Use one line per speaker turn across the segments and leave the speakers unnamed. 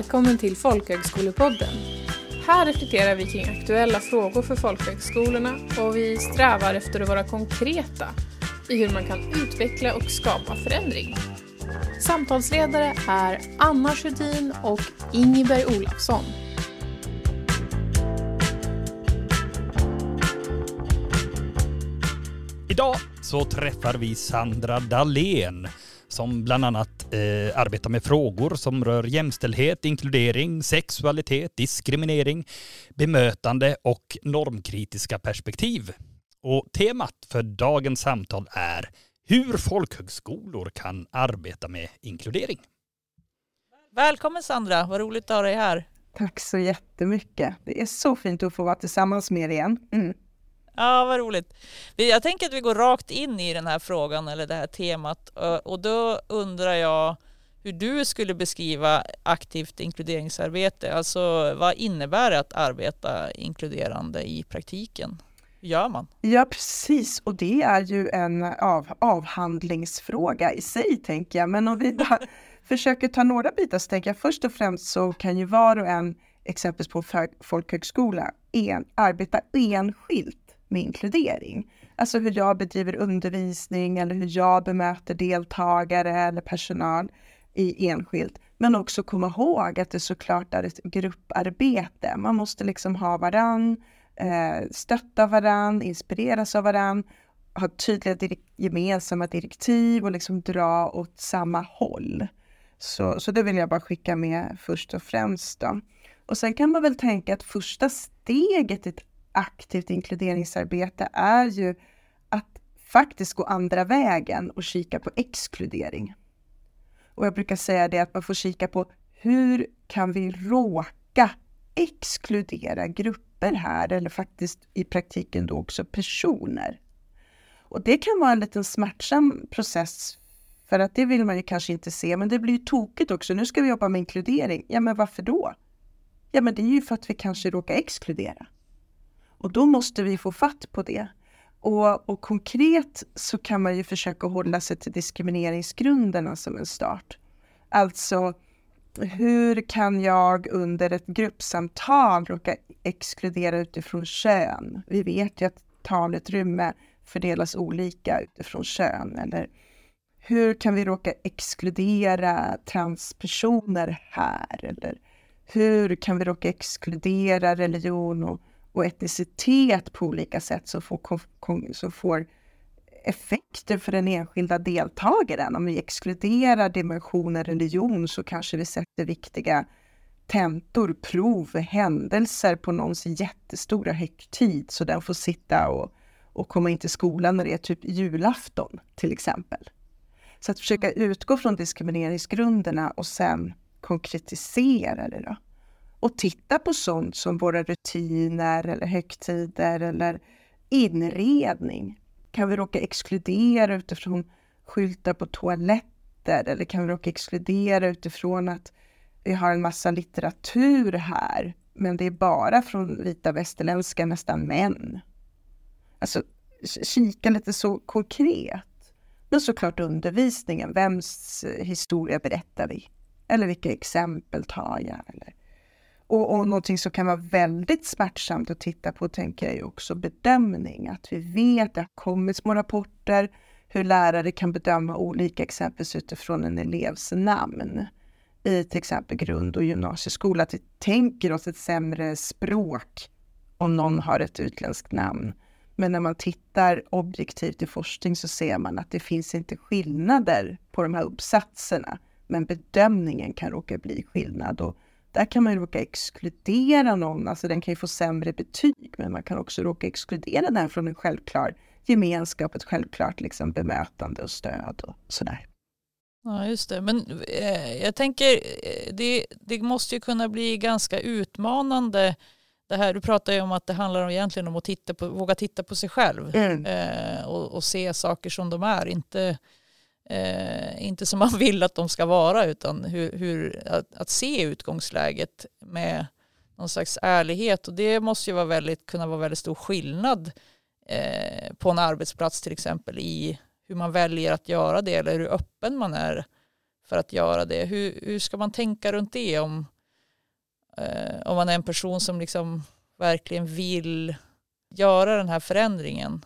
Välkommen till Folkhögskolepodden. Här reflekterar vi kring aktuella frågor för folkhögskolorna och vi strävar efter att vara konkreta i hur man kan utveckla och skapa förändring. Samtalsledare är Anna Sjödin och Ingeberg Olafsson.
Idag så träffar vi Sandra Dahlén som bland annat eh, arbetar med frågor som rör jämställdhet, inkludering, sexualitet, diskriminering, bemötande och normkritiska perspektiv. Och temat för dagens samtal är hur folkhögskolor kan arbeta med inkludering.
Välkommen Sandra, vad roligt att ha dig här.
Tack så jättemycket. Det är så fint att få vara tillsammans med er igen. Mm.
Ja, vad roligt. Jag tänker att vi går rakt in i den här frågan eller det här temat och då undrar jag hur du skulle beskriva aktivt inkluderingsarbete. Alltså vad innebär det att arbeta inkluderande i praktiken? Hur gör man?
Ja, precis. Och det är ju en av, avhandlingsfråga i sig, tänker jag. Men om vi bara försöker ta några bitar så tänker jag först och främst så kan ju var och en, exempelvis på folkhögskola, en, arbeta enskilt med inkludering. Alltså hur jag bedriver undervisning eller hur jag bemöter deltagare eller personal i enskilt. Men också komma ihåg att det såklart är ett grupparbete. Man måste liksom ha varann, eh, stötta varann, inspireras av varann, ha tydliga direk gemensamma direktiv och liksom dra åt samma håll. Så, så det vill jag bara skicka med först och främst. Då. Och sen kan man väl tänka att första steget i ett aktivt inkluderingsarbete är ju att faktiskt gå andra vägen och kika på exkludering. Och jag brukar säga det att man får kika på hur kan vi råka exkludera grupper här eller faktiskt i praktiken då också personer. Och det kan vara en liten smärtsam process för att det vill man ju kanske inte se, men det blir ju tokigt också. Nu ska vi jobba med inkludering. Ja, men varför då? Ja, men det är ju för att vi kanske råkar exkludera. Och då måste vi få fatt på det. Och, och, konkret så kan man ju försöka hålla sig till diskrimineringsgrunderna som en start. Alltså, hur kan jag under ett gruppsamtal råka exkludera utifrån kön? Vi vet ju att talutrymme fördelas olika utifrån kön. Eller hur kan vi råka exkludera transpersoner här? Eller hur kan vi råka exkludera religion och och etnicitet på olika sätt som får, som får effekter för den enskilda deltagaren. Om vi exkluderar dimensionen religion så kanske vi sätter viktiga tentor, prov, händelser på någons jättestora högtid så den får sitta och, och komma in till skolan när det är typ julafton till exempel. Så att försöka utgå från diskrimineringsgrunderna och sen konkretisera det. Då och titta på sånt som våra rutiner eller högtider eller inredning. Kan vi råka exkludera utifrån skyltar på toaletter eller kan vi råka exkludera utifrån att vi har en massa litteratur här men det är bara från vita västerländska nästan män. Alltså kika lite så konkret. Men såklart undervisningen, vems eh, historia berättar vi? Eller vilka exempel tar jag? Eller och, och någonting som kan vara väldigt smärtsamt att titta på tänker jag är också bedömning. Att vi vet det har kommit små rapporter hur lärare kan bedöma olika exempelvis utifrån en elevs namn i till exempel grund och gymnasieskola. Att vi tänker oss ett sämre språk om någon har ett utländskt namn. Men när man tittar objektivt i forskning så ser man att det finns inte skillnader på de här uppsatserna. Men bedömningen kan råka bli skillnad. Och där kan man ju råka exkludera någon, alltså den kan ju få sämre betyg, men man kan också råka exkludera den från en självklar gemenskap, ett självklart liksom bemötande och stöd och sådär.
Ja, just det. Men eh, jag tänker, eh, det, det måste ju kunna bli ganska utmanande det här, du pratar ju om att det handlar om egentligen om att titta på, våga titta på sig själv mm. eh, och, och, se saker som de är, inte Eh, inte som man vill att de ska vara utan hur, hur att, att, se utgångsläget med någon slags ärlighet och det måste ju vara väldigt, kunna vara väldigt stor skillnad eh, på en arbetsplats till exempel i hur man väljer att göra det eller hur öppen man är för att göra det. Hur, hur ska man tänka runt det om eh, om man är en person som liksom verkligen vill göra den här förändringen.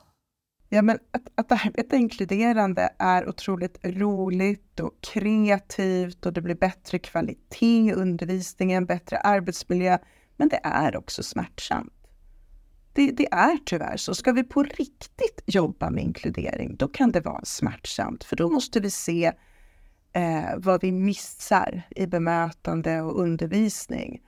Ja, men att, att arbeta inkluderande är otroligt roligt och kreativt och det blir bättre kvalitet i undervisningen, bättre arbetsmiljö, men det är också smärtsamt. Det, det, är tyvärr så. Ska vi på riktigt jobba med inkludering, då kan det vara smärtsamt, för då måste vi se eh, vad vi missar i bemötande och undervisning.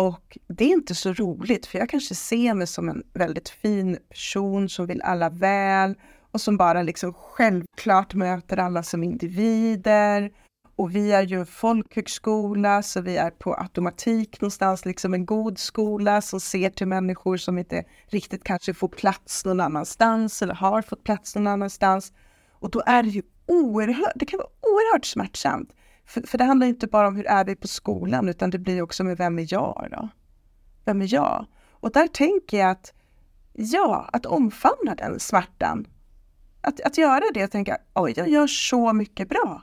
Och det är inte så roligt, för jag kanske ser mig som en väldigt fin person som vill alla väl och som bara liksom självklart möter alla som individer. Och vi är ju en folkhögskola, så vi är på automatik någonstans, liksom en god skola som ser till människor som inte riktigt kanske får plats någon annanstans eller har fått plats någon annanstans. Och då är det ju oerhört, det kan vara oerhört smärtsamt för, för det handlar inte bara om hur är vi på skolan, utan det blir också med vem är jag då? Vem är jag? Och där tänker jag att, ja, att omfamna den smärtan. Att, att göra det och tänka, oj, jag gör så mycket bra.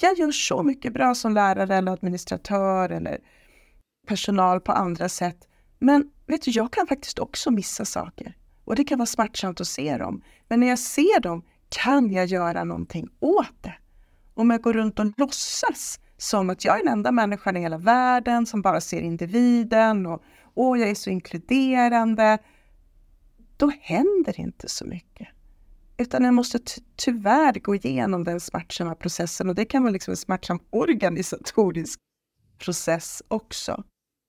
Jag gör så mycket bra som lärare eller administratör eller personal på andra sätt. Men vet du, jag kan faktiskt också missa saker. Och det kan vara smärtsamt att se dem. Men när jag ser dem kan jag göra någonting åt det om jag går runt och låtsas som att jag är den enda människan i hela världen som bara ser individen och åh, jag är så inkluderande, då händer inte så mycket. Utan jag måste tyvärr gå igenom den smärtsamma processen och det kan vara liksom en smärtsam organisatorisk process också.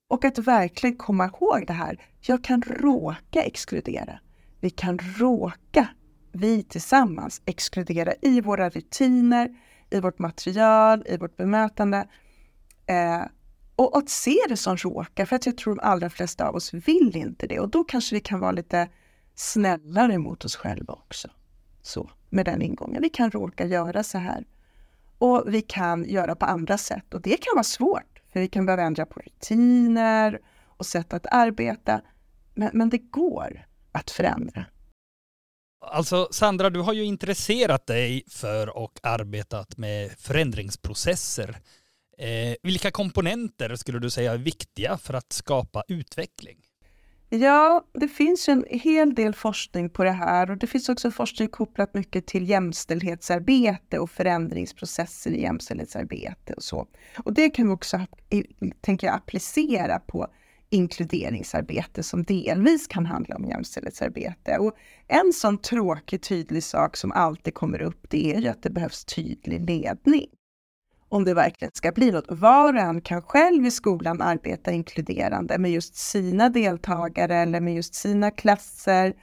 Och att verkligen komma ihåg det här. Jag kan råka exkludera. Vi kan råka, vi tillsammans, exkludera i våra rutiner, i vårt material, i vårt bemötande. Eh, och att se det som råkar, för att jag tror de allra flesta av oss vill inte det. Och då kanske vi kan vara lite snällare mot oss själva också. Så, med den ingången. Vi kan råka göra så här. Och vi kan göra på andra sätt. Och det kan vara svårt, för vi kan behöva ändra på rutiner och sätt att arbeta. Men, men det går att förändra.
Alltså Sandra, du har ju intresserat dig för och arbetat med förändringsprocesser. Eh, vilka komponenter skulle du säga är viktiga för att skapa utveckling?
Ja, det finns en hel del forskning på det här och det finns också forskning kopplat mycket till jämställdhetsarbete och förändringsprocesser i jämställdhetsarbete och så. Och det kan vi också, tänker jag, applicera på inkluderingsarbete som delvis kan handla om jämställdhetsarbete. Och en sån tråkig, tydlig sak som alltid kommer upp, det är ju att det behövs tydlig ledning. Om det verkligen ska bli något. Var och en kan själv i skolan arbeta inkluderande med just sina deltagare eller med just sina klasser.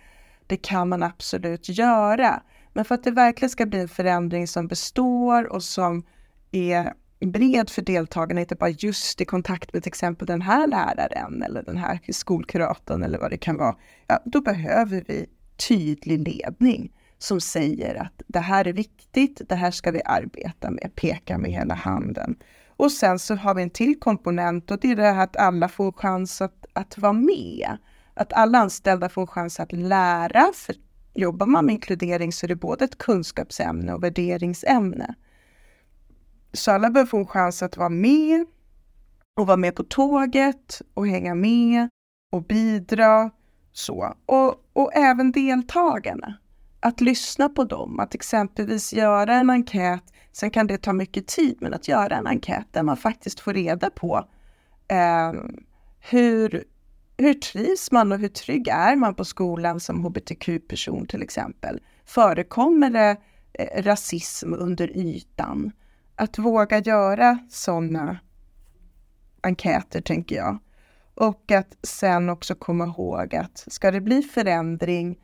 Det kan man absolut göra. Men för att det verkligen ska bli en förändring som består och som är bred för deltagarna, inte bara just i kontakt med till exempel den här läraren eller den här skolkuratorn eller vad det kan vara. Ja, då behöver vi tydlig ledning som säger att det här är viktigt, det här ska vi arbeta med, peka med hela handen. Och sen så har vi en till komponent och det är det här att alla får chans att, att vara med. Att alla anställda får chans att lära, för jobbar man med inkludering så är det både ett kunskapsämne och värderingsämne. Så alla bör få en chans att vara med och vara med på tåget och hänga med och bidra. Så. Och, och även deltagarna. Att lyssna på dem, att exempelvis göra en enkät. Sen kan det ta mycket tid, men att göra en enkät där man faktiskt får reda på eh, hur, hur trivs man och hur trygg är man på skolan som hbtq-person till exempel? Förekommer det eh, rasism under ytan? Att våga göra sådana enkäter, tänker jag. Och att sen också komma ihåg att ska det bli förändring,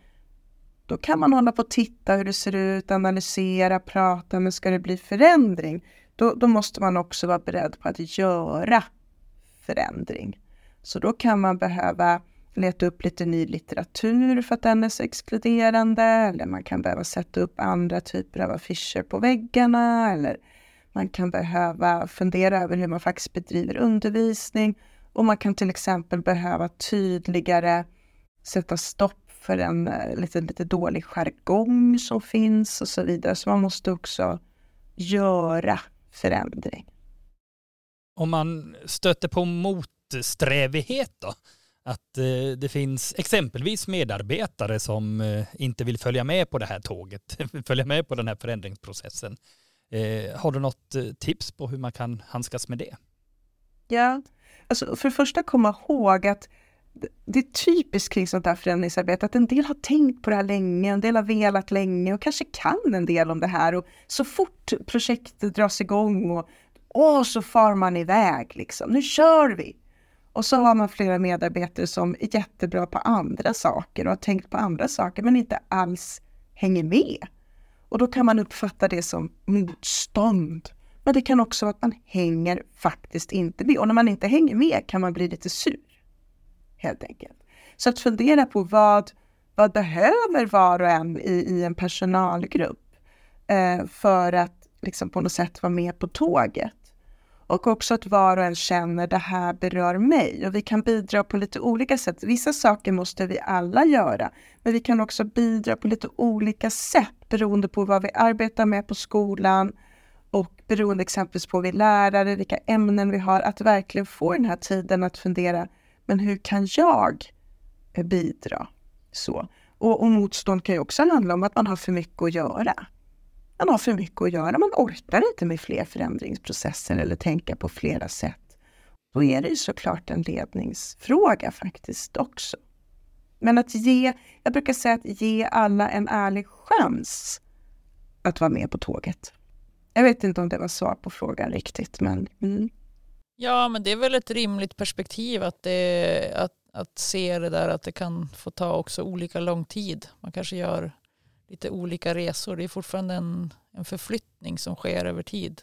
då kan man hålla på och titta hur det ser ut, analysera, prata, men ska det bli förändring, då, då måste man också vara beredd på att göra förändring. Så då kan man behöva leta upp lite ny litteratur för att den är så exkluderande, eller man kan behöva sätta upp andra typer av affischer på väggarna, eller man kan behöva fundera över hur man faktiskt bedriver undervisning och man kan till exempel behöva tydligare sätta stopp för en eh, lite, lite dålig jargong som finns och så vidare. Så man måste också göra förändring.
Om man stöter på motsträvighet då? Att eh, det finns exempelvis medarbetare som eh, inte vill följa med på det här tåget, följa med på den här förändringsprocessen. Eh, har du något eh, tips på hur man kan handskas med det?
Ja, alltså för det första komma ihåg att det är typiskt kring sånt här förändringsarbete att en del har tänkt på det här länge, en del har velat länge och kanske kan en del om det här och så fort projektet dras igång och åh, så far man iväg liksom, nu kör vi! Och så har man flera medarbetare som är jättebra på andra saker och har tänkt på andra saker men inte alls hänger med. Och då kan man uppfatta det som motstånd. Men det kan också vara att man hänger faktiskt inte med. Och när man inte hänger med kan man bli lite sur. Helt enkelt. Så att fundera på vad, vad behöver var och en i, i en personalgrupp eh, för att liksom på något sätt vara med på tåget. Och också att var och en känner det här berör mig och vi kan bidra på lite olika sätt. Vissa saker måste vi alla göra, men vi kan också bidra på lite olika sätt beroende på vad vi arbetar med på skolan och beroende exempelvis på vi lärare, vilka ämnen vi har, att verkligen få den här tiden att fundera, men hur kan jag eh, bidra? Så. Och, och motstånd kan ju också handla om att man har för mycket att göra man har för mycket att göra. Man orkar inte med fler förändringsprocesser eller tänka på flera sätt. Då är det ju såklart en ledningsfråga faktiskt också. Men att ge, jag brukar säga att ge alla en ärlig chans att vara med på tåget. Jag vet inte om det var svar på frågan riktigt, men mm.
Ja, men det är väl ett rimligt perspektiv att, det, att, att se det där att det kan få ta också olika lång tid. Man kanske gör lite olika resor. Det är fortfarande en, en förflyttning som sker över tid.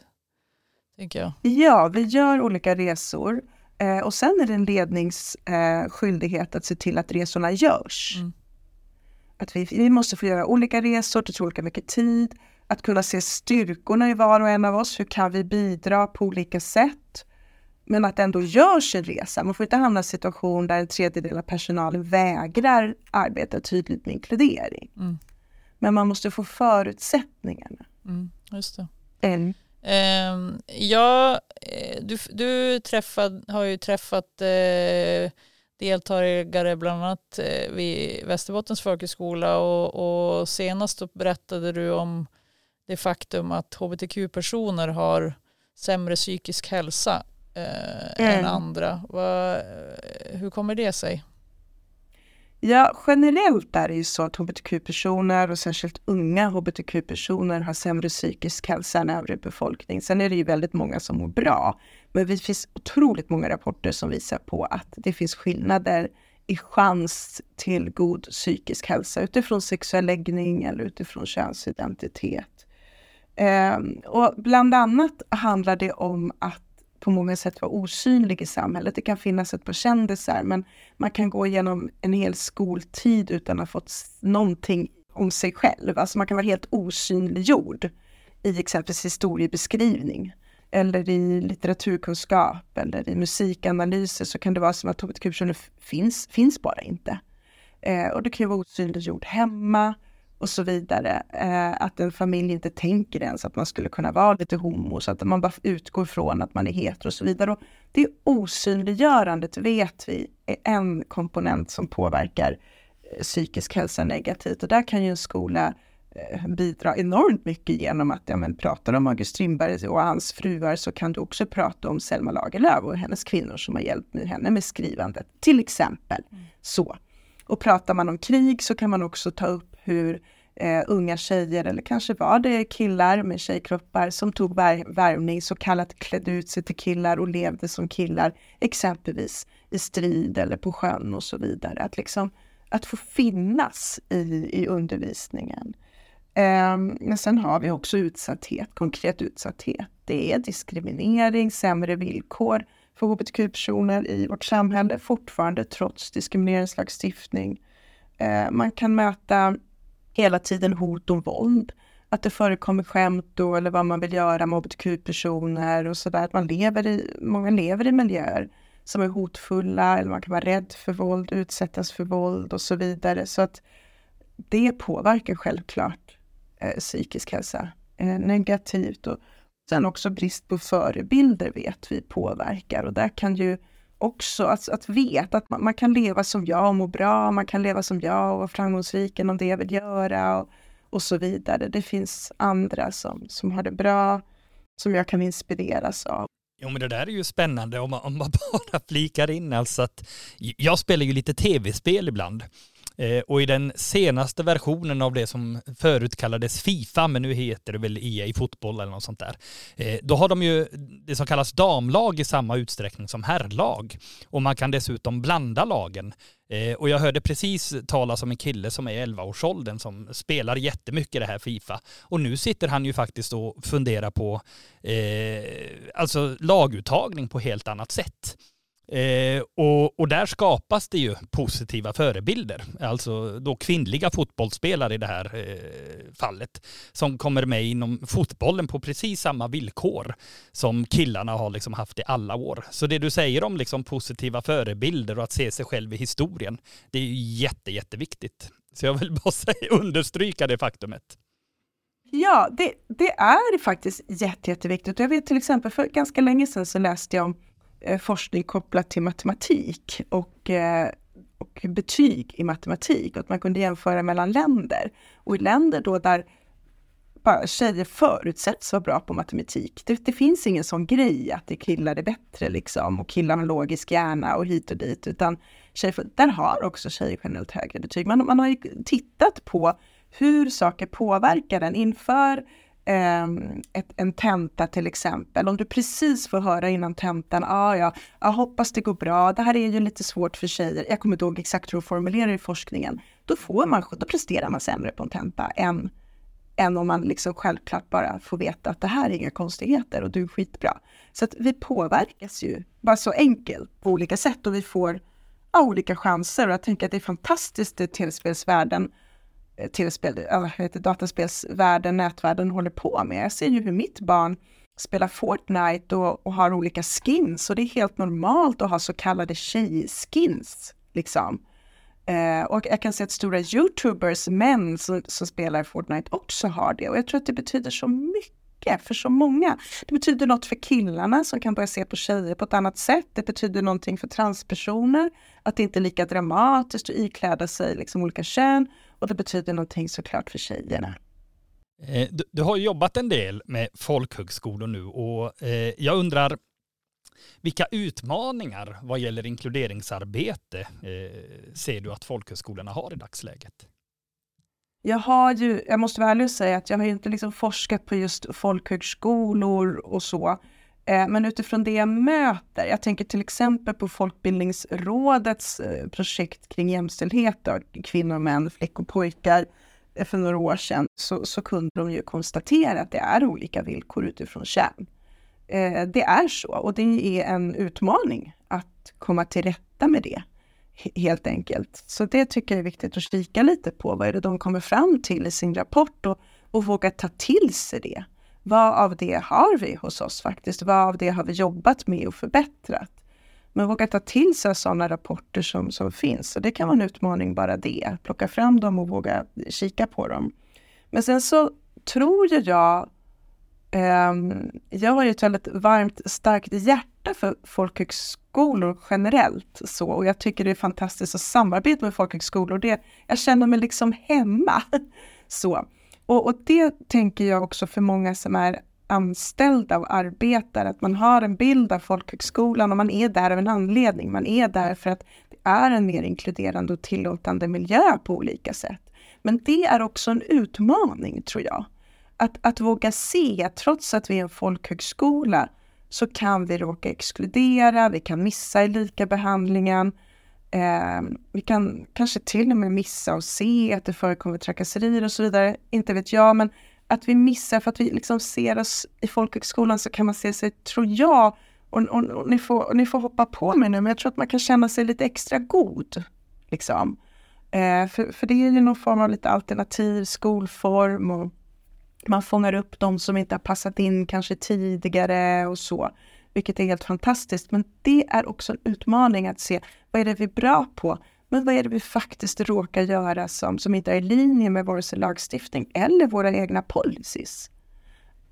Tänker jag.
Ja, vi gör olika resor. Eh, och sen är det en ledningsskyldighet eh, att se till att resorna görs. Mm. Att vi, vi måste få göra olika resor, det tar olika mycket tid. Att kunna se styrkorna i var och en av oss. Hur kan vi bidra på olika sätt? Men att det ändå görs en resa. Man får inte hamna i en situation där en tredjedel av personalen vägrar arbeta tydligt med inkludering. Mm. Men man måste få förutsättningarna.
Mm, just det.
Mm.
Uh, ja, eh, du, du träffad, har ju träffat uh, deltagare bland annat uh, vid Västerbottens folkhögskola och, och senast berättade du om det faktum att hbtq-personer har sämre psykisk hälsa mm. än andra. Va, hur kommer det sig?
Ja, generellt är det ju så att hbtq-personer och särskilt unga hbtq-personer har sämre psykisk hälsa än övrig befolkning. Sen är det ju väldigt många som mår bra. Men det finns otroligt många rapporter som visar på att det finns skillnader i chans till god psykisk hälsa utifrån sexuell läggning eller utifrån könsidentitet. Ehm, och bland annat handlar det om att på många sätt vara osynlig i samhället. Det kan finnas ett par kändisar, men man kan gå igenom en hel skoltid utan att ha fått någonting om sig själv. Alltså man kan vara helt osynliggjord i exempelvis historiebeskrivning eller i litteraturkunskap eller i musikanalyser så kan det vara som att hbtq-personer finns, finns bara inte. Eh, och det kan ju vara osynliggjord hemma och så vidare. Eh, att en familj inte tänker ens att man skulle kunna vara lite homo, så att man bara utgår från att man är hetero och så vidare. Och det osynliggörandet vet vi är en komponent som påverkar eh, psykisk hälsa negativt och där kan ju en skola eh, bidra enormt mycket genom att, ja men pratar om August Strindberg och hans fruar så kan du också prata om Selma Lagerlöf och hennes kvinnor som har hjälpt henne med skrivandet, till exempel. Mm. Så. Och pratar man om krig så kan man också ta upp hur eh, unga tjejer, eller kanske var det killar med tjejkroppar, som tog värvning, så kallat klädde ut sig till killar och levde som killar, exempelvis i strid eller på sjön och så vidare. Att, liksom, att få finnas i, i undervisningen. Eh, men sen har vi också utsatthet, konkret utsatthet. Det är diskriminering, sämre villkor för hbtq-personer i vårt samhälle fortfarande trots diskrimineringslagstiftning. Eh, man kan möta hela tiden hot om våld. Att det förekommer skämt då eller vad man vill göra med hbtq-personer och sådär. Att man lever i, många lever i miljöer som är hotfulla eller man kan vara rädd för våld, utsättas för våld och så vidare. Så att det påverkar självklart eh, psykisk hälsa eh, negativt. Och sen också brist på förebilder vet vi påverkar och där kan ju också att, att veta att man, man, kan leva som jag och må bra, man kan leva som jag och vara framgångsrik inom det jag vill göra och, och så vidare. Det finns andra som, som har det bra, som jag kan inspireras av.
Jo men det där är ju spännande om man, om man bara flikar in alltså att jag spelar ju lite tv-spel ibland Eh, och i den senaste versionen av det som förut kallades Fifa, men nu heter det väl EA fotboll eller något sånt där. Eh, då har de ju det som kallas damlag i samma utsträckning som herrlag. Och man kan dessutom blanda lagen. Eh, och jag hörde precis talas om en kille som är 11-årsåldern som spelar jättemycket det här Fifa. Och nu sitter han ju faktiskt och funderar på eh, alltså laguttagning på helt annat sätt. Eh, och, och, där skapas det ju positiva förebilder, alltså då kvinnliga fotbollsspelare i det här eh, fallet, som kommer med inom fotbollen på precis samma villkor som killarna har liksom haft i alla år. Så det du säger om liksom positiva förebilder och att se sig själv i historien, det är ju jätte, jätteviktigt. Så jag vill bara säga, understryka det faktumet.
Ja, det, det är faktiskt jätte, jätteviktigt. Jag vet till exempel för ganska länge sedan så läste jag om Eh, forskning kopplat till matematik och, eh, och betyg i matematik och att man kunde jämföra mellan länder. Och i länder då där bara tjejer förutsätts vara bra på matematik. Det, det, finns ingen sån grej att det killar är bättre liksom och killar har logisk hjärna och hit och dit, utan tjejer, där har också tjejer generellt högre betyg. Man, man har ju tittat på hur saker påverkar den inför Ehm, ett, en tenta till exempel. Om du precis får höra innan tentan, ah, ja, jag hoppas det går bra, det här är ju lite svårt för tjejer. Jag kommer inte ihåg exakt hur de formulerar i forskningen. Då, får man, då presterar man sämre på en tenta än, än om man liksom självklart bara får veta att det här är inga konstigheter och du är skitbra. Så att vi påverkas ju bara så enkelt på olika sätt och vi får ja, olika chanser och jag tänker att det är fantastiskt i tv-spelsvärlden Eh, tillspel, eh, eller, dataspelsvärlden, nätvärlden håller på med. Jag ser ju hur mitt barn spelar Fortnite och, och har olika skins och det är helt normalt att ha så kallade tjejskins. Liksom. Eh, och jag kan se att stora YouTubers, män som, som spelar Fortnite också har det och jag tror att det betyder så mycket för så många. Det betyder något för killarna som kan börja se på tjejer på ett annat sätt. Det betyder någonting för transpersoner, att det inte är lika dramatiskt att ikläda sig liksom olika kön. Och det betyder någonting såklart för tjejerna.
Eh, du, du har jobbat en del med folkhögskolor nu och eh, jag undrar vilka utmaningar vad gäller inkluderingsarbete eh, ser du att folkhögskolorna har i dagsläget?
Jag har ju, jag måste vara ärlig och säga att jag har inte liksom forskat på just folkhögskolor och så. Eh, men utifrån det jag möter, jag tänker till exempel på Folkbildningsrådets eh, projekt kring jämställdhet, kvinnor och män, flickor och pojkar, eh, för några år sedan, så, så kunde de ju konstatera att det är olika villkor utifrån kön. Det är så och det är en utmaning att komma till rätta med det, helt enkelt. Så det tycker jag är viktigt att kika lite på. Vad är det de kommer fram till i sin rapport och, och våga ta till sig det. Vad av det har vi hos oss faktiskt? Vad av det har vi jobbat med och förbättrat? Men våga ta till sig sådana rapporter som, som finns. Och det kan vara en utmaning bara det. Plocka fram dem och våga kika på dem. Men sen så tror ju jag eh, jag har ju ett väldigt varmt, starkt hjärta för folkhögskolor generellt. Så, och jag tycker det är fantastiskt att samarbeta med folkhögskolor. Det, jag känner mig liksom hemma. så. Och, och, det tänker jag också för många som är anställda och arbetar, att man har en bild av folkhögskolan och man är där av en anledning. Man är där för att det är en mer inkluderande och tillåtande miljö på olika sätt. Men det är också en utmaning tror jag. Att, att våga se, att trots att vi är en folkhögskola så kan vi råka exkludera, vi kan missa i likabehandlingen. Eh, vi kan kanske till och med missa och se att det förekommer trakasserier och så vidare. Inte vet jag, men att vi missar för att vi liksom ser oss i folkhögskolan så kan man se sig, tror jag, och, och, och, ni, får, och ni får hoppa på mig nu, men jag tror att man kan känna sig lite extra god. Liksom. Eh, för, för det är ju någon form av lite alternativ skolform och man fångar upp de som inte har passat in kanske tidigare och så vilket är helt fantastiskt. Men det är också en utmaning att se vad är det vi är bra på, men vad är det vi faktiskt råkar göra som, som inte är i linje med vare sig lagstiftning eller våra egna policies.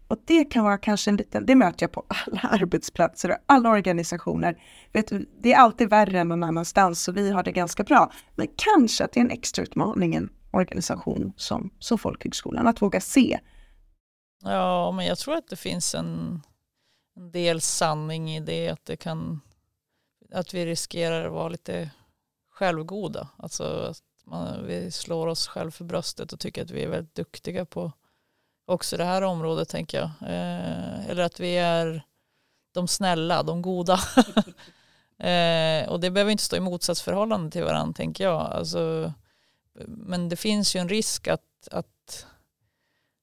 Och det kan vara kanske en liten, det möter jag på alla arbetsplatser och alla organisationer. Vet du, det är alltid värre än någon annanstans så vi har det ganska bra. Men kanske att det är en extra utmaning i en organisation som, som folkhögskolan, att våga se.
Ja, men jag tror att det finns en, en del sanning i det, att det kan, att vi riskerar att vara lite självgoda. Alltså att man, vi slår oss själv för bröstet och tycker att vi är väldigt duktiga på också det här området tänker jag. Eh, eller att vi är de snälla, de goda. eh, och det behöver inte stå i motsatsförhållande till varandra tänker jag. Alltså, men det finns ju en risk att, att,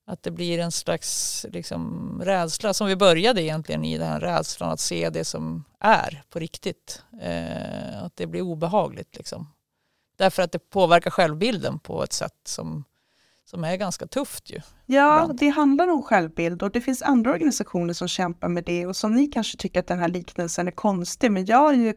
att det blir en slags liksom, rädsla som vi började egentligen i den här rädslan att se det som är på riktigt. Eh, att det blir obehagligt liksom. Därför att det påverkar självbilden på ett sätt som som är ganska tufft ju.
Ja, ibland. det handlar om självbild och det finns andra organisationer som kämpar med det och som ni kanske tycker att den här liknelsen är konstig, men jag har ju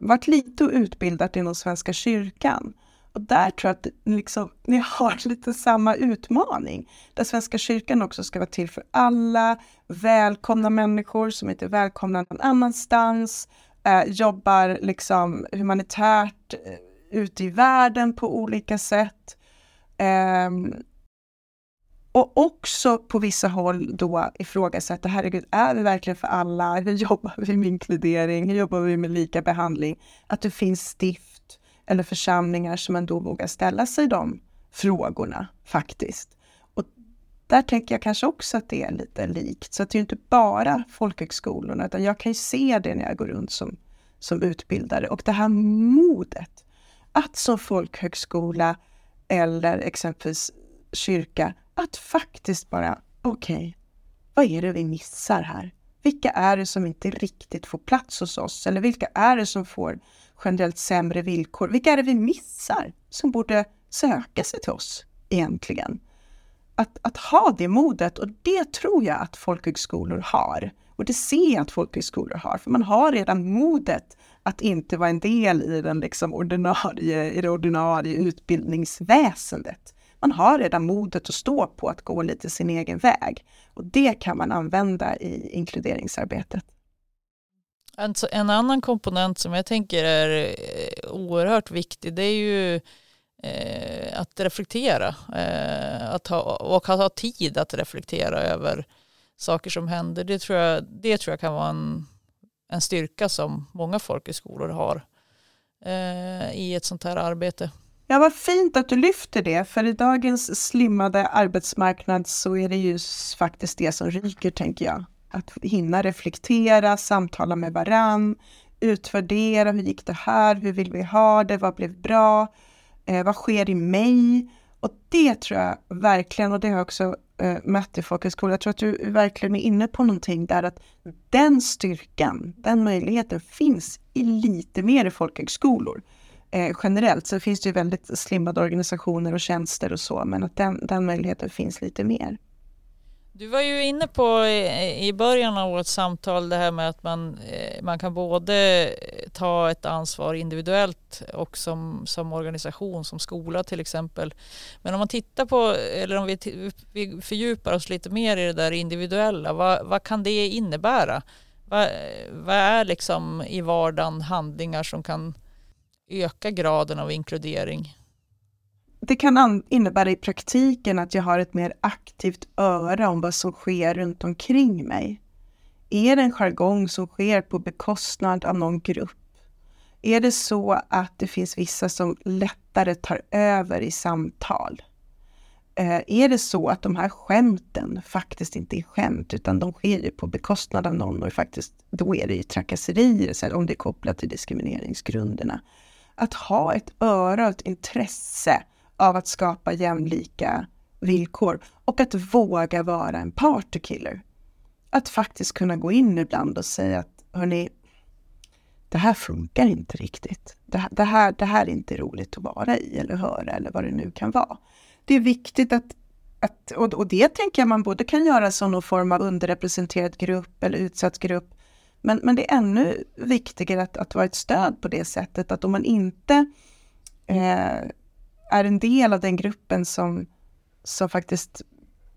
varit lite utbildad inom Svenska kyrkan. Och där tror jag att liksom, ni har lite samma utmaning. Där Svenska kyrkan också ska vara till för alla, välkomna människor som inte är välkomna någon annanstans, eh, jobbar liksom humanitärt eh, ute i världen på olika sätt. Eh, och också på vissa håll då ifrågasätta, herregud, är vi verkligen för alla? Hur jobbar vi med inkludering? Hur jobbar vi med lika behandling? Att det finns stift eller församlingar som ändå vågar ställa sig de frågorna faktiskt. Och där tänker jag kanske också att det är lite likt. Så att det är inte bara folkhögskolorna, utan jag kan ju se det när jag går runt som, som utbildare. Och det här modet att som folkhögskola eller exempelvis kyrka, att faktiskt bara, okej, okay, vad är det vi missar här? Vilka är det som inte riktigt får plats hos oss? Eller vilka är det som får generellt sämre villkor? Vilka är det vi missar som borde söka sig till oss egentligen? Att, att ha det modet, och det tror jag att folkhögskolor har. Och det ser jag att folkhögskolor har, för man har redan modet att inte vara en del i, den liksom ordinarie, i det ordinarie utbildningsväsendet. Man har redan modet att stå på att gå lite sin egen väg och det kan man använda i inkluderingsarbetet.
Alltså, en, annan komponent som jag tänker är eh, oerhört viktig det är ju eh, att reflektera eh, att ha, och att ha tid att reflektera över saker som händer. Det tror jag, det tror jag kan vara en en styrka som många folkhögskolor har eh, i ett sånt här arbete.
Ja, vad fint att du lyfter det, för i dagens slimmade arbetsmarknad så är det ju faktiskt det som ryker, tänker jag. Att hinna reflektera, samtala med varann, utvärdera, hur gick det här, hur vill vi ha det, vad blev bra, eh, vad sker i mig? Och det tror jag verkligen, och det har jag också eh, mött i folkhögskolan, jag tror att du verkligen är inne på någonting där att den styrkan, den möjligheten finns i lite mer i folkhögskolor. Eh, generellt så finns det ju väldigt slimmade organisationer och tjänster och så, men att den, den möjligheten finns lite mer.
Du var ju inne på i början av vårt samtal det här med att man, eh, man kan både ta ett ansvar individuellt och som, som organisation, som skola till exempel. Men om man tittar på, eller om vi, vi fördjupar oss lite mer i det där individuella, vad, vad kan det innebära? Vad, vad är liksom i vardagen handlingar som kan öka graden av inkludering?
det kan innebära i praktiken att jag har ett mer aktivt öra om vad som sker runt omkring mig. Är det en jargong som sker på bekostnad av någon grupp? Är det så att det finns vissa som lättare tar över i samtal? Eh, är det så att de här skämten faktiskt inte är skämt utan de sker ju på bekostnad av någon och faktiskt, då är det ju trakasserier om det är kopplat till diskrimineringsgrunderna. Att ha ett öra och ett intresse av att skapa jämlika villkor och att våga vara en partykiller. Att faktiskt kunna gå in ibland och säga att hörni, det här funkar inte riktigt. Det här, det, här, det här är inte roligt att vara i eller höra eller vad det nu kan vara. Det är viktigt att, att och, och det tänker jag man både kan göra som någon form av underrepresenterad grupp eller utsatt grupp. Men, men det är ännu viktigare att, att vara ett stöd på det sättet att om man inte eh, är en del av den gruppen som, som faktiskt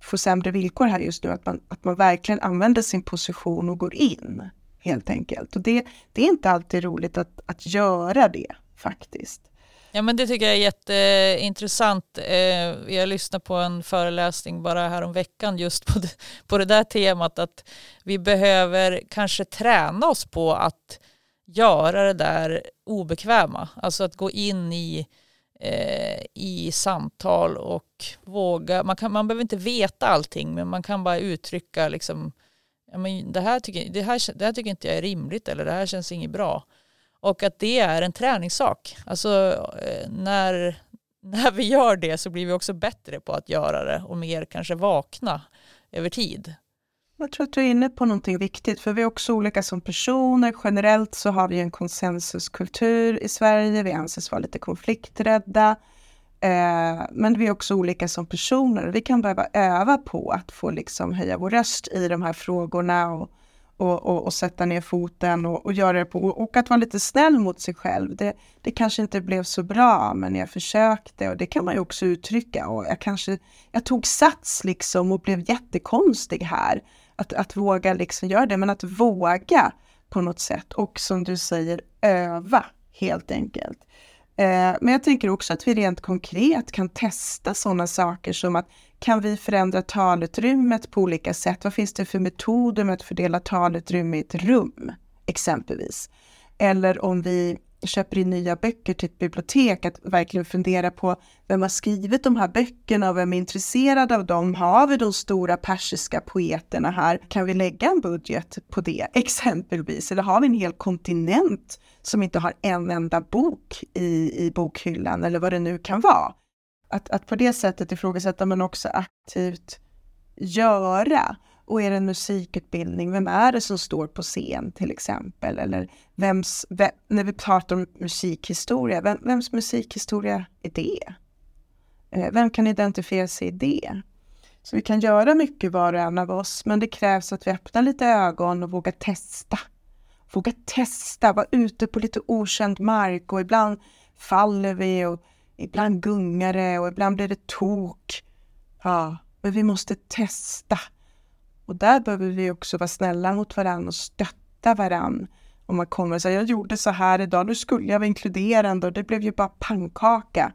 får sämre villkor här just nu, att man, att man verkligen använder sin position och går in helt enkelt. Och det, det är inte alltid roligt att, att göra det faktiskt.
Ja men det tycker jag är jätteintressant. Eh, jag lyssnade på en föreläsning bara häromveckan veckan just på det, på det där temat att vi behöver kanske träna oss på att göra det där obekväma. Alltså att gå in i, eh, i samtal och våga. Man, kan, man behöver inte veta allting men man kan bara uttrycka liksom, ja, men det, här tycker, det, här, det här tycker inte jag är rimligt eller det här känns inget bra. Och att det är en träningssak. Alltså eh, när, när vi gör det så blir vi också bättre på att göra det och mer kanske vakna över tid.
Jag tror att du är inne på någonting viktigt, för vi är också olika som personer. Generellt så har vi en konsensuskultur i Sverige. Vi anses vara lite konflikträdda. Eh, men vi är också olika som personer. Vi kan behöva öva på att få liksom höja vår röst i de här frågorna och och, och, och, sätta ner foten och, och göra det på och att vara lite snäll mot sig själv. Det, det kanske inte blev så bra, men jag försökte och det kan man ju också uttrycka och jag kanske, jag tog sats liksom och blev jättekonstig här. Att, att våga liksom göra det, men att våga på något sätt och som du säger öva helt enkelt. Eh, men jag tänker också att vi rent konkret kan testa sådana saker som att kan vi förändra talutrymmet på olika sätt? Vad finns det för metoder med att fördela talutrymme i ett rum, exempelvis? Eller om vi köper in nya böcker till ett bibliotek, att verkligen fundera på vem har skrivit de här böckerna och vem är intresserad av dem? Har vi de stora persiska poeterna här? Kan vi lägga en budget på det exempelvis? Eller har vi en hel kontinent som inte har en enda bok i, i bokhyllan eller vad det nu kan vara? Att, att på det sättet ifrågasätta men också aktivt göra. Och är det en musikutbildning, vem är det som står på scen till exempel? Eller vems, vem, när vi pratar om musikhistoria, vem, vems musikhistoria är det? Eh, vem kan identifiera sig i det? Så vi kan göra mycket var och en av oss, men det krävs att vi öppnar lite ögon och vågar testa. Våga testa, vara ute på lite okänd mark och ibland faller vi och ibland gungar det och ibland blir det tok. Ja, men vi måste testa. Och där behöver vi också vara snälla mot varandra och stötta varandra. Om man kommer och säger jag gjorde så här idag, nu skulle jag vara inkluderande och det blev ju bara pannkaka.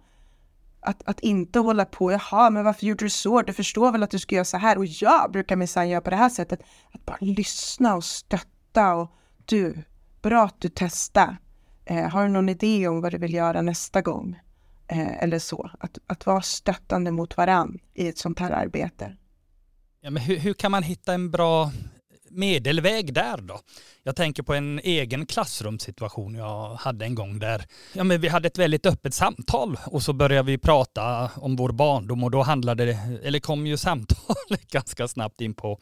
Att, att inte hålla på, jaha, men varför gjorde du så? Du förstår väl att du ska göra så här? Och jag brukar minsann göra på det här sättet. Att bara lyssna och stötta och du, bra att du testar. Eh, har du någon idé om vad du vill göra nästa gång? Eh, eller så. Att, att vara stöttande mot varann i ett sånt här arbete.
Ja, men hur, hur kan man hitta en bra medelväg där då? Jag tänker på en egen klassrumssituation jag hade en gång där ja, men vi hade ett väldigt öppet samtal och så började vi prata om vår barndom och då handlade det, eller kom ju samtalet ganska snabbt in på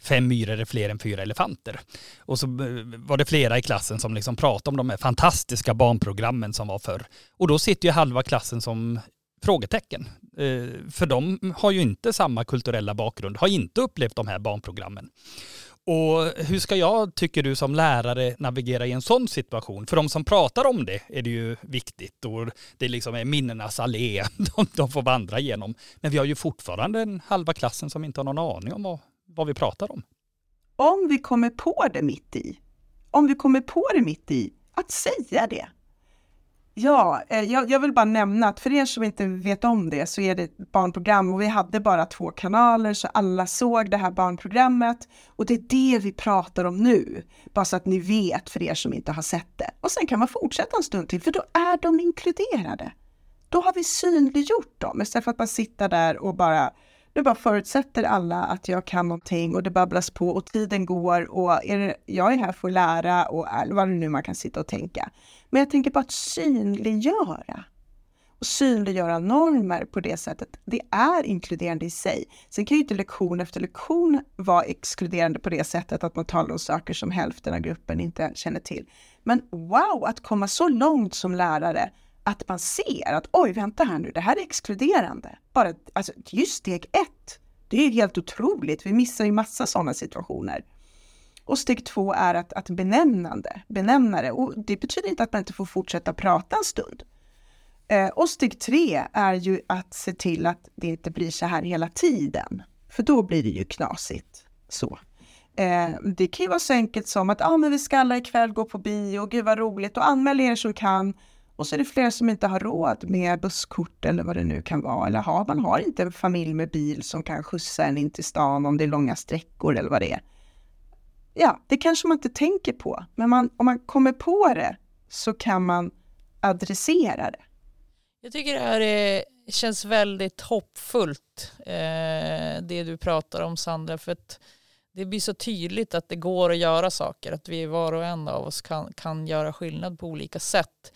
fem myror är fler än fyra elefanter. Och så eh, var det flera i klassen som liksom pratade om de här fantastiska barnprogrammen som var förr. Och då sitter ju halva klassen som frågetecken. Eh, för de har ju inte samma kulturella bakgrund, har inte upplevt de här barnprogrammen. Och hur ska jag, tycker du, som lärare navigera i en sån situation? För de som pratar om det är det ju viktigt och det liksom är minnenas allé de, de får vandra igenom. Men vi har ju fortfarande en halva klassen som inte har någon aning om vad, vad vi pratar om.
Om vi kommer på det mitt i, om vi kommer på det mitt i, att säga det. Ja, eh, jag, jag, vill bara nämna att för er som inte vet om det så är det ett barnprogram och vi hade bara två kanaler så alla såg det här barnprogrammet och det är det vi pratar om nu. Bara så att ni vet för er som inte har sett det. Och sen kan man fortsätta en stund till för då är de inkluderade. Då har vi synliggjort dem istället för att bara sitta där och bara nu bara förutsätter alla att jag kan någonting och det babblas på och tiden går och är det, jag är här för att lära och vad det nu man kan sitta och tänka. Men jag tänker på att synliggöra och synliggöra normer på det sättet. Det är inkluderande i sig. Sen kan ju inte lektion efter lektion vara exkluderande på det sättet att man talar om saker som hälften av gruppen inte känner till. Men wow, att komma så långt som lärare att man ser att oj, vänta här nu, det här är exkluderande. Bara, alltså, just steg ett. Det är helt otroligt. Vi missar ju massa sådana situationer. Och steg två är att, att benämnande, benämnare. Och det betyder inte att man inte får fortsätta prata en stund. Eh, och steg tre är ju att se till att det inte blir så här hela tiden. för då blir det ju knasigt. Så. Eh, det kan ju vara så enkelt som att ah, men vi ska alla ikväll gå på bio, gud vad roligt, och anmäl er som kan. Och så är det flera som inte har råd med busskort eller vad det nu kan vara. Eller har, man har inte en familj med bil som kan skjutsa en in till stan om det är långa sträckor eller vad det är. Ja, det kanske man inte tänker på, men man, om man kommer på det så kan man adressera det.
Jag tycker det här är, känns väldigt hoppfullt, eh, det du pratar om Sandra, för att det blir så tydligt att det går att göra saker, att vi var och en av oss kan, kan göra skillnad på olika sätt.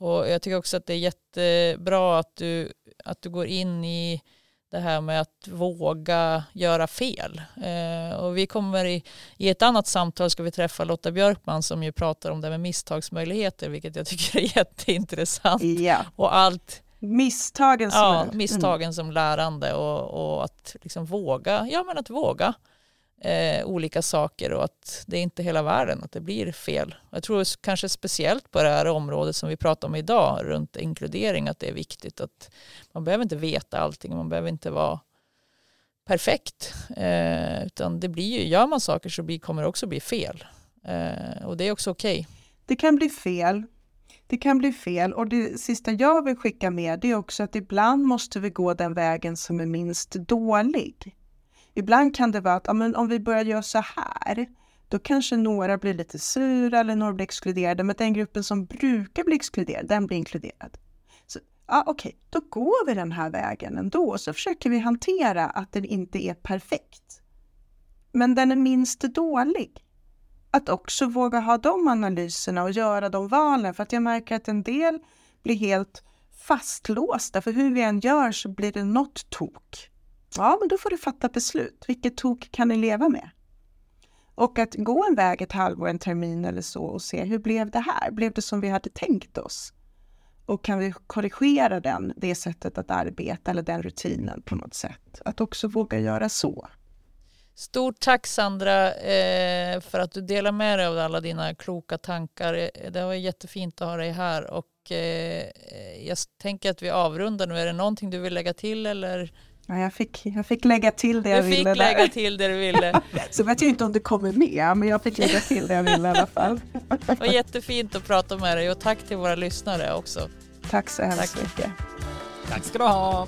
Och jag tycker också att det är jättebra att du, att du går in i det här med att våga göra fel. Eh, och vi kommer i, i ett annat samtal ska vi träffa Lotta Björkman som ju pratar om det med misstagsmöjligheter vilket jag tycker är jätteintressant.
Ja.
Och allt
Misstagen som
ja, misstagen
Mm.
som lärande och, och att liksom våga, ja men att våga eh, olika saker och att det är inte hela världen att det blir fel. Jag tror kanske speciellt på det här området som vi pratar om idag runt inkludering att det är viktigt att man behöver inte veta allting, man behöver inte vara perfekt eh, utan det blir ju, gör man saker så blir, kommer det också bli fel eh, och det är också okej.
Det kan bli fel. Det kan bli fel och det sista jag vill skicka med det är också att ibland måste vi gå den vägen som är minst dålig. Ibland kan det vara att ja, men om vi börjar göra så här, då kanske några blir lite sura eller några blir exkluderade, men den gruppen som brukar bli exkluderad, den blir inkluderad. Så, ja, Okej, då går vi den här vägen ändå och så försöker vi hantera att den inte är perfekt. Men den är minst dålig att också våga ha de analyserna och göra de valen. För att jag märker att en del blir helt fastlåsta. För hur vi än gör så blir det något tok. Ja, men då får du fatta beslut. Vilket tok kan ni leva med? Och att gå en väg ett halvår, en termin eller så och se hur blev det här? Blev det som vi hade tänkt oss? Och kan vi korrigera den, det sättet att arbeta eller den rutinen på något sätt? Att också våga göra så.
Stort tack Sandra eh, för att du delar med dig av alla dina kloka tankar. Eh, det var jättefint att ha dig här och eh, jag tänker att vi avrundar nu. Är det någonting du vill lägga till eller?
Ja, jag, fick, jag fick lägga till det jag
Du fick
ville.
lägga
där.
till det du ville.
Så vet jag inte om det kommer med, men jag fick lägga till det jag ville i alla fall.
Det var jättefint att prata med dig och tack till våra lyssnare också.
Tack så hemskt
Tack.
mycket.
Tack ska du ha.